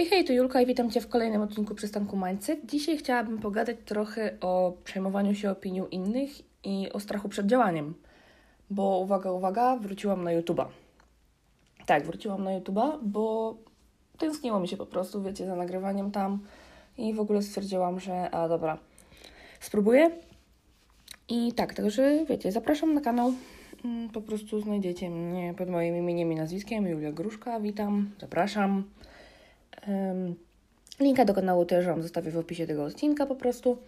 Hej, hej, to Julka i witam Cię w kolejnym odcinku Przystanku Mindset. Dzisiaj chciałabym pogadać trochę o przejmowaniu się opinią innych i o strachu przed działaniem. Bo uwaga, uwaga, wróciłam na YouTube'a. Tak, wróciłam na YouTube'a, bo tęskniło mi się po prostu, wiecie, za nagrywaniem tam i w ogóle stwierdziłam, że a dobra, spróbuję. I tak, także wiecie, zapraszam na kanał. Mm, Po prostu znajdziecie mnie pod moim imieniem i nazwiskiem Julia Gruszka. Witam, zapraszam. Linka do kanału też Wam zostawię w opisie tego odcinka po prostu.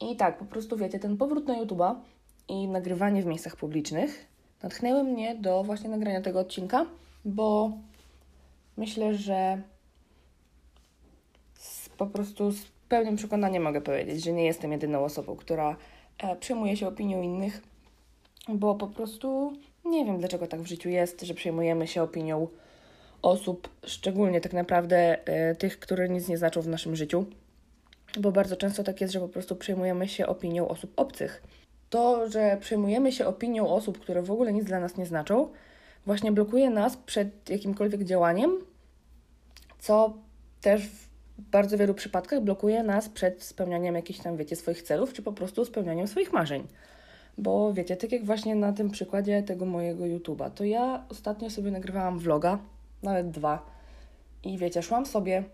I tak, po prostu wiecie, ten powrót na YouTube'a i nagrywanie w miejscach publicznych natchnęły mnie do właśnie nagrania tego odcinka, bo myślę, że z, po prostu z pełnym przekonaniem mogę powiedzieć, że nie jestem jedyną osobą, która e, przejmuje się opinią innych, bo po prostu nie wiem, dlaczego tak w życiu jest, że przejmujemy się opinią osób, szczególnie tak naprawdę e, tych, które nic nie znaczą w naszym życiu, bo bardzo często tak jest, że po prostu przejmujemy się opinią osób obcych. To, że przejmujemy się opinią osób, które w ogóle nic dla nas nie znaczą, właśnie blokuje nas przed jakimkolwiek działaniem, co też w bardzo wielu przypadkach blokuje nas przed spełnianiem jakichś tam, wiecie, swoich celów, czy po prostu spełnianiem swoich marzeń. Bo wiecie, tak jak właśnie na tym przykładzie tego mojego YouTube'a, to ja ostatnio sobie nagrywałam vloga, nawet dwa. I wiecie, szłam sobie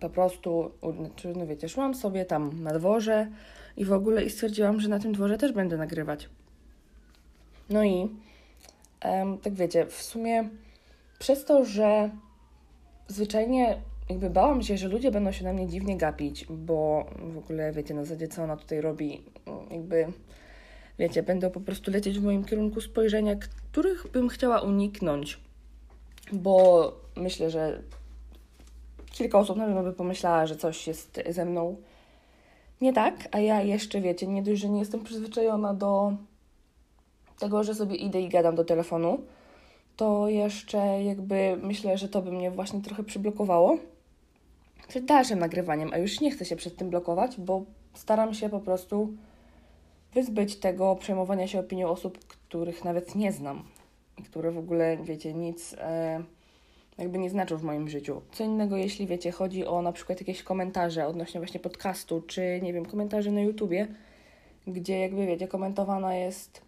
po prostu, znaczy, no wiecie, szłam sobie tam na dworze i w ogóle i stwierdziłam, że na tym dworze też będę nagrywać. No i em, tak wiecie, w sumie przez to, że zwyczajnie jakby bałam się, że ludzie będą się na mnie dziwnie gapić, bo w ogóle wiecie, na zasadzie co ona tutaj robi, jakby wiecie, będą po prostu lecieć w moim kierunku spojrzenia, których bym chciała uniknąć bo myślę, że kilka osób na pewno by pomyślała, że coś jest ze mną nie tak, a ja jeszcze, wiecie, nie dość, że nie jestem przyzwyczajona do tego, że sobie idę i gadam do telefonu, to jeszcze jakby myślę, że to by mnie właśnie trochę przyblokowało przed dalszym nagrywaniem, a już nie chcę się przed tym blokować, bo staram się po prostu wyzbyć tego przejmowania się opinią osób, których nawet nie znam które w ogóle, wiecie, nic e, jakby nie znaczą w moim życiu. Co innego, jeśli, wiecie, chodzi o na przykład jakieś komentarze odnośnie właśnie podcastu, czy, nie wiem, komentarze na YouTubie, gdzie jakby, wiecie, komentowana jest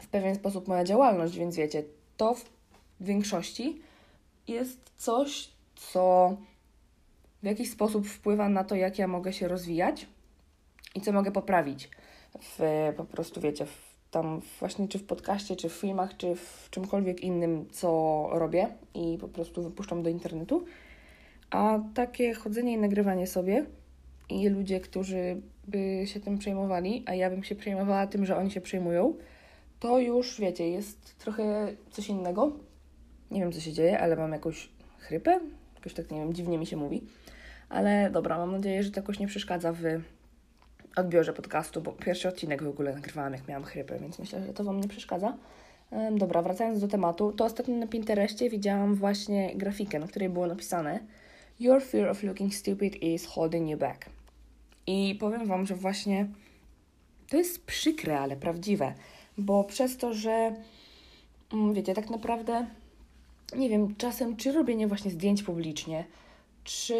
w pewien sposób moja działalność, więc wiecie, to w większości jest coś, co w jakiś sposób wpływa na to, jak ja mogę się rozwijać i co mogę poprawić w po prostu, wiecie, w, tam właśnie czy w podcaście, czy w filmach, czy w czymkolwiek innym, co robię i po prostu wypuszczam do internetu. A takie chodzenie i nagrywanie sobie i ludzie, którzy by się tym przejmowali, a ja bym się przejmowała tym, że oni się przejmują, to już wiecie, jest trochę coś innego. Nie wiem, co się dzieje, ale mam jakąś chrypę. Jakoś tak, nie wiem, dziwnie mi się mówi. Ale dobra, mam nadzieję, że to jakoś nie przeszkadza w odbiorze podcastu, bo pierwszy odcinek w ogóle nagrywałam, jak miałam chrypę, więc myślę, że to Wam nie przeszkadza. Dobra, wracając do tematu, to ostatnio na Pinterestie widziałam właśnie grafikę, na której było napisane Your fear of looking stupid is holding you back. I powiem Wam, że właśnie to jest przykre, ale prawdziwe, bo przez to, że mm, wiecie, tak naprawdę nie wiem, czasem czy robienie właśnie zdjęć publicznie, czy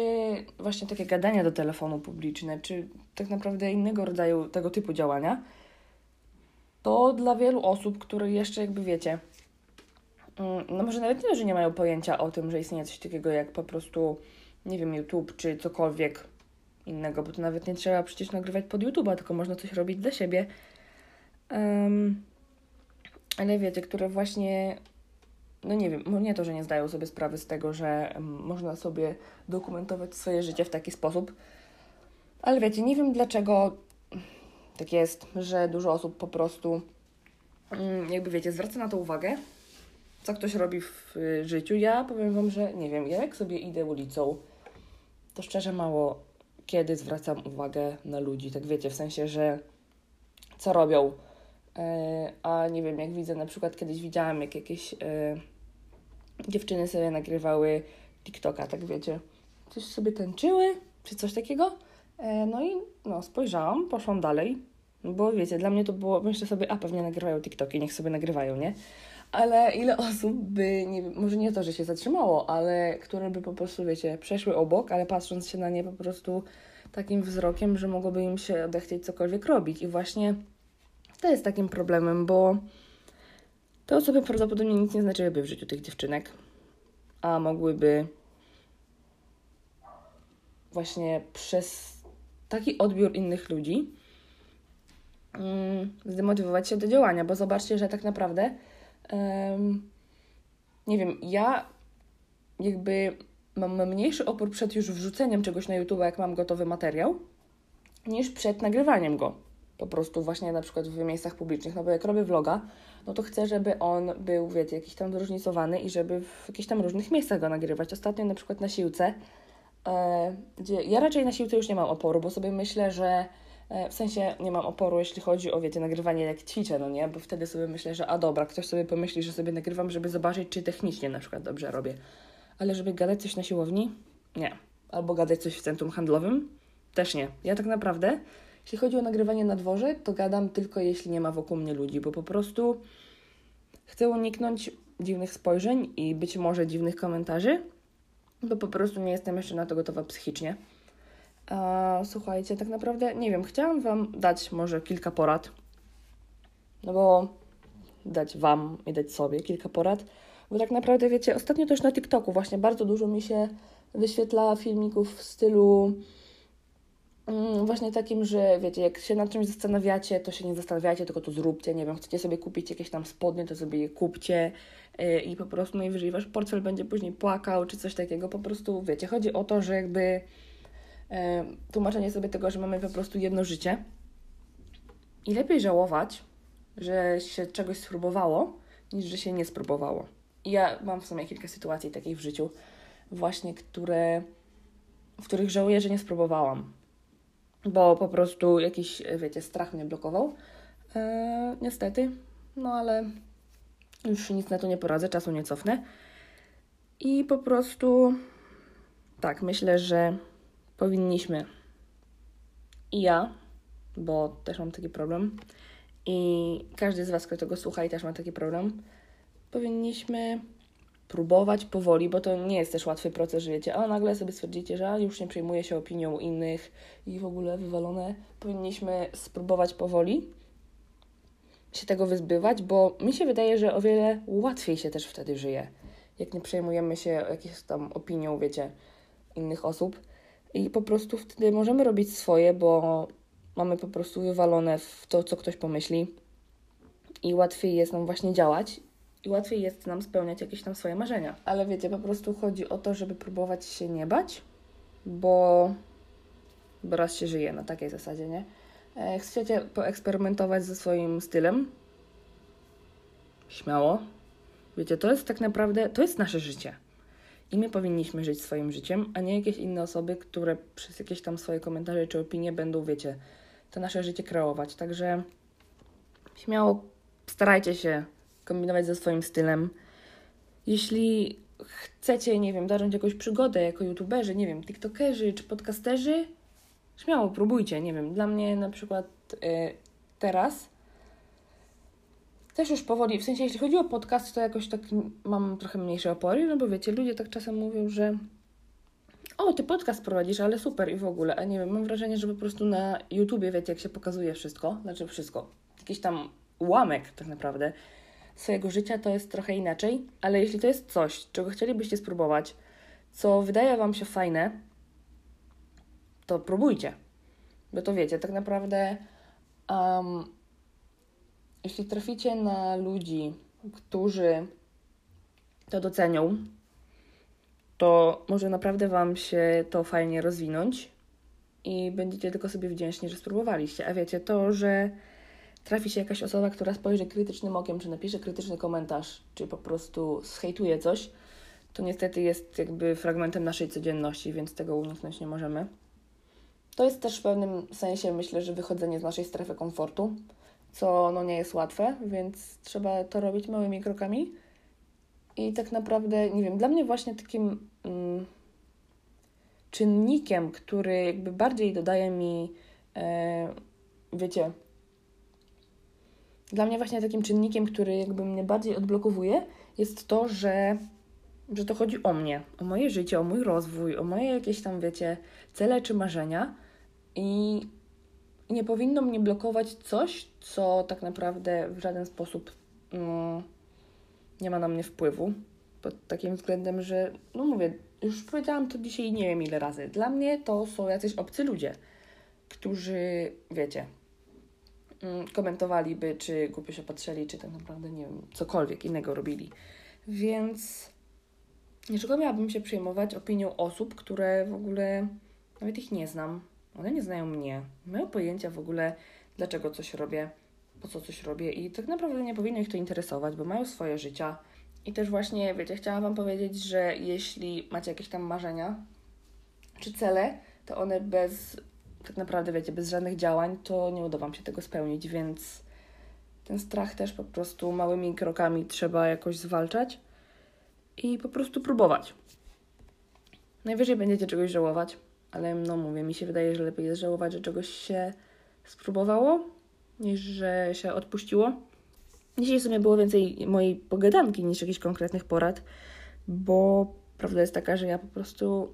właśnie takie gadania do telefonu publiczne, czy tak naprawdę innego rodzaju tego typu działania, to dla wielu osób, które jeszcze jakby wiecie, mm, no może nawet nie, że nie mają pojęcia o tym, że istnieje coś takiego jak po prostu, nie wiem, YouTube czy cokolwiek innego, bo to nawet nie trzeba przecież nagrywać pod YouTube'a, tylko można coś robić dla siebie. Em, ale wiecie, które właśnie no nie wiem, nie to, że nie zdają sobie sprawy z tego, że można sobie dokumentować swoje życie w taki sposób, ale wiecie, nie wiem dlaczego tak jest, że dużo osób po prostu mm, jakby wiecie, zwraca na to uwagę, co ktoś robi w y, życiu. Ja powiem Wam, że nie wiem, ja jak sobie idę ulicą, to szczerze mało kiedy zwracam uwagę na ludzi, tak wiecie, w sensie, że co robią, A nie wiem, jak widzę, na przykład kiedyś widziałam, jak jakieś e, dziewczyny sobie nagrywały TikToka, tak wiecie, coś sobie tańczyły, czy coś takiego. E, No i no, spojrzałam, poszłam dalej, bo wiecie, dla mnie to było, myślę sobie, a pewnie nagrywają TikToki, niech sobie nagrywają, nie? ale ile osób by, nie może nie to, że się zatrzymało, ale które by po prostu, wiecie, przeszły obok, ale patrząc się na nie po prostu takim wzrokiem, że mogłoby im się odechcieć cokolwiek robić. I właśnie to jest takim problemem, bo te osoby prawdopodobnie nic nie znaczyłyby w życiu tych dziewczynek, a mogłyby właśnie przez taki odbiór innych ludzi mm, zdemotywować się do działania, bo zobaczcie, że tak naprawdę um, nie wiem, ja jakby mam mniejszy opór przed już wrzuceniem czegoś na YouTube, jak mam gotowy materiał, niż przed nagrywaniem go. Po prostu właśnie na przykład w miejscach publicznych, no bo jak robię vloga, no to chcę, żeby on był, wiecie, jakiś tam zróżnicowany i żeby w jakichś tam różnych miejscach go nagrywać. Ostatnio na przykład na siłce, e, gdzie ja raczej na siłce już nie mam oporu, bo sobie myślę, że e, w sensie nie mam oporu, jeśli chodzi o, wiecie, nagrywanie jak ćwiczę, no nie? Bo wtedy sobie myślę, że a dobra, ktoś sobie pomyśli, że sobie nagrywam, żeby zobaczyć, czy technicznie na przykład dobrze robię. Ale żeby gadać coś na siłowni? Nie. Albo gadać coś w centrum handlowym? Też nie. Ja tak naprawdę jeśli chodzi o nagrywanie na dworze, to gadam tylko jeśli nie ma wokół mnie ludzi, bo po prostu chcę uniknąć dziwnych spojrzeń i być może dziwnych komentarzy, bo po prostu nie jestem jeszcze na to gotowa psychicznie. A, słuchajcie, tak naprawdę nie wiem, chciałam Wam dać może kilka porad, no bo dać Wam i dać sobie kilka porad, bo tak naprawdę wiecie, ostatnio też na TikToku właśnie bardzo dużo mi się wyświetla filmików w stylu właśnie takim, że wiecie, jak się nad czymś zastanawiacie, to się nie zastanawiajcie, tylko to zróbcie. Nie wiem, chcecie sobie kupić jakieś tam spodnie, to sobie je kupcie yy, i po prostu najwyżej wasz portfel będzie później płakał, czy coś takiego. Po prostu wiecie, chodzi o to, że jakby yy, tłumaczenie sobie tego, że mamy po prostu jedno życie i lepiej żałować, że się czegoś spróbowało, niż że się nie spróbowało. I ja mam w sumie kilka sytuacji takich w życiu, właśnie, które, w których żałuję, że nie spróbowałam bo po prostu jakiś, wiecie, strach mnie blokował. Eee, niestety, no ale już nic na to nie poradzę, czasu nie cofnę. I po prostu tak, myślę, że powinniśmy i ja, bo też mam taki problem, i każdy z Was, kto tego słucha i też ma taki problem, powinniśmy próbować powoli, bo to nie jest też łatwy proces, że wiecie, a nagle sobie stwierdzicie, że już nie przejmuje się opinią innych i w ogóle wywalone. Powinniśmy spróbować powoli się tego wyzbywać, bo mi się wydaje, że o wiele łatwiej się też wtedy żyje, jak nie przejmujemy się jakąś tam opinią, wiecie, innych osób. I po prostu wtedy możemy robić swoje, bo mamy po prostu wywalone w to, co ktoś pomyśli. I łatwiej jest nam właśnie działać i łatwiej jest nam spełniać jakieś tam swoje marzenia. Ale wiecie, po prostu chodzi o to, żeby próbować się nie bać, bo, bo raz się żyje na takiej zasadzie, nie? E, chcecie poeksperymentować ze swoim stylem? Śmiało. Wiecie, to jest tak naprawdę, to jest nasze życie. I my powinniśmy żyć swoim życiem, a nie jakieś inne osoby, które przez jakieś tam swoje komentarze czy opinie będą, wiecie, to nasze życie kreować. Także śmiało starajcie się kombinować ze swoim stylem. Jeśli chcecie, nie wiem, zacząć jakąś przygodę jako youtuberzy, nie wiem, tiktokerzy czy podcasterzy, śmiało próbujcie, nie wiem. Dla mnie na przykład y, teraz też już powoli, w sensie jeśli chodzi o podcast, to jakoś tak mam trochę mniejsze opory, no bo wiecie, ludzie tak czasem mówią, że o, ty podcast prowadzisz, ale super i w ogóle, a nie wiem, mam wrażenie, że po prostu na YouTubie, wiecie, jak się pokazuje wszystko, znaczy wszystko, jakiś tam ułamek tak naprawdę, swojego życia to jest trochę inaczej, ale jeśli to jest coś, czego chcielibyście spróbować, co wydaje Wam się fajne, to próbujcie. Bo to wiecie, tak naprawdę, um, jeśli traficie na ludzi, którzy to docenią, to może naprawdę Wam się to fajnie rozwinąć i będziecie tylko sobie wdzięczni, że spróbowaliście. A wiecie, to, że trafi się jakaś osoba, która spojrzy krytycznym okiem, czy napisze krytyczny komentarz, czy po prostu zhejtuje coś, to niestety jest jakby fragmentem naszej codzienności, więc tego uniknąć nie możemy. To jest też w pewnym sensie, myślę, że wychodzenie z naszej strefy komfortu, co no nie jest łatwe, więc trzeba to robić małymi krokami. I tak naprawdę, nie wiem, dla mnie właśnie takim mm, czynnikiem, który jakby bardziej dodaje mi, e, wiecie, dla mnie właśnie takim czynnikiem, który jakby mnie bardziej odblokowuje, jest to, że, że to chodzi o mnie, o moje życie, o mój rozwój, o moje jakieś tam, wiecie, cele czy marzenia. I nie powinno mnie blokować coś, co tak naprawdę w żaden sposób no, nie ma na mnie wpływu. Pod takim względem, że, no mówię, już powiedziałam to dzisiaj nie wiem ile razy. Dla mnie to są jacyś obcy ludzie, którzy, wiecie, komentowaliby, czy głupio się patrzyli, czy tak naprawdę, nie wiem, cokolwiek innego robili. Więc dlaczego miałabym się przejmować opinią osób, które w ogóle nawet ich nie znam, one nie znają mnie, nie mają pojęcia w ogóle, dlaczego coś robię, po co coś robię i tak naprawdę nie powinno ich to interesować, bo mają swoje życia. I też właśnie, wiecie, chciałam Wam powiedzieć, że jeśli macie jakieś tam marzenia czy cele, to one bez, tak naprawdę, wiecie, bez żadnych działań, to nie uda Wam się tego spełnić, więc ten strach też po prostu małymi krokami trzeba jakoś zwalczać i po prostu próbować. Najwyżej będziecie czegoś żałować, ale no mówię, mi się wydaje, że lepiej jest żałować, że czegoś się spróbowało, niż że się odpuściło. Dzisiaj w sumie było więcej mojej pogadanki niż jakichś konkretnych porad, bo prawda jest taka, że ja po prostu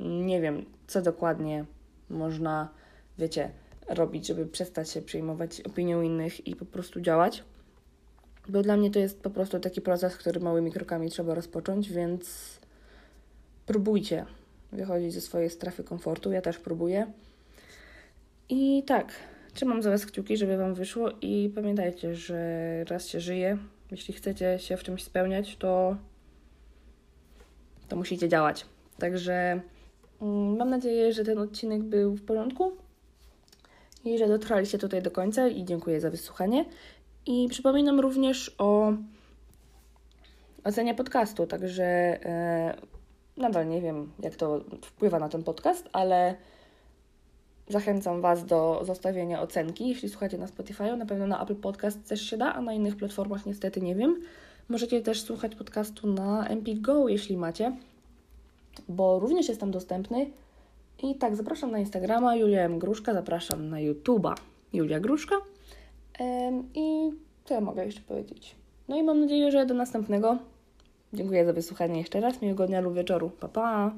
nie wiem, co dokładnie można, wiecie, robić, żeby przestać się przejmować opinią innych i po prostu działać. Bo dla mnie to jest po prostu taki proces, który małymi krokami trzeba rozpocząć, więc próbujcie wychodzić ze swojej strefy komfortu. Ja też próbuję. I tak, trzymam za Was kciuki, żeby Wam wyszło i pamiętajcie, że raz się żyje. Jeśli chcecie się w czymś spełniać, to, to musicie działać. Także mam nadzieję, że ten odcinek był w porządku i że dotrwaliście tutaj do końca i dziękuję za wysłuchanie. I przypominam również o ocenie podcastu, także e, nadal nie wiem, jak to wpływa na ten podcast, ale zachęcam Was do zostawienia ocenki, jeśli słuchacie na Spotify. Na pewno na Apple Podcast też się da, a na innych platformach niestety nie wiem. Możecie też słuchać podcastu na MP Go, jeśli macie, bo również jest tam dostępny. I tak, zapraszam na Instagrama Julia M. Gruszka, zapraszam na YouTube'a Julia Gruszka. I co ja mogę jeszcze powiedzieć? No i mam nadzieję, że do następnego. Dziękuję za wysłuchanie jeszcze raz. Miłego dnia lub wieczoru. Pa, pa!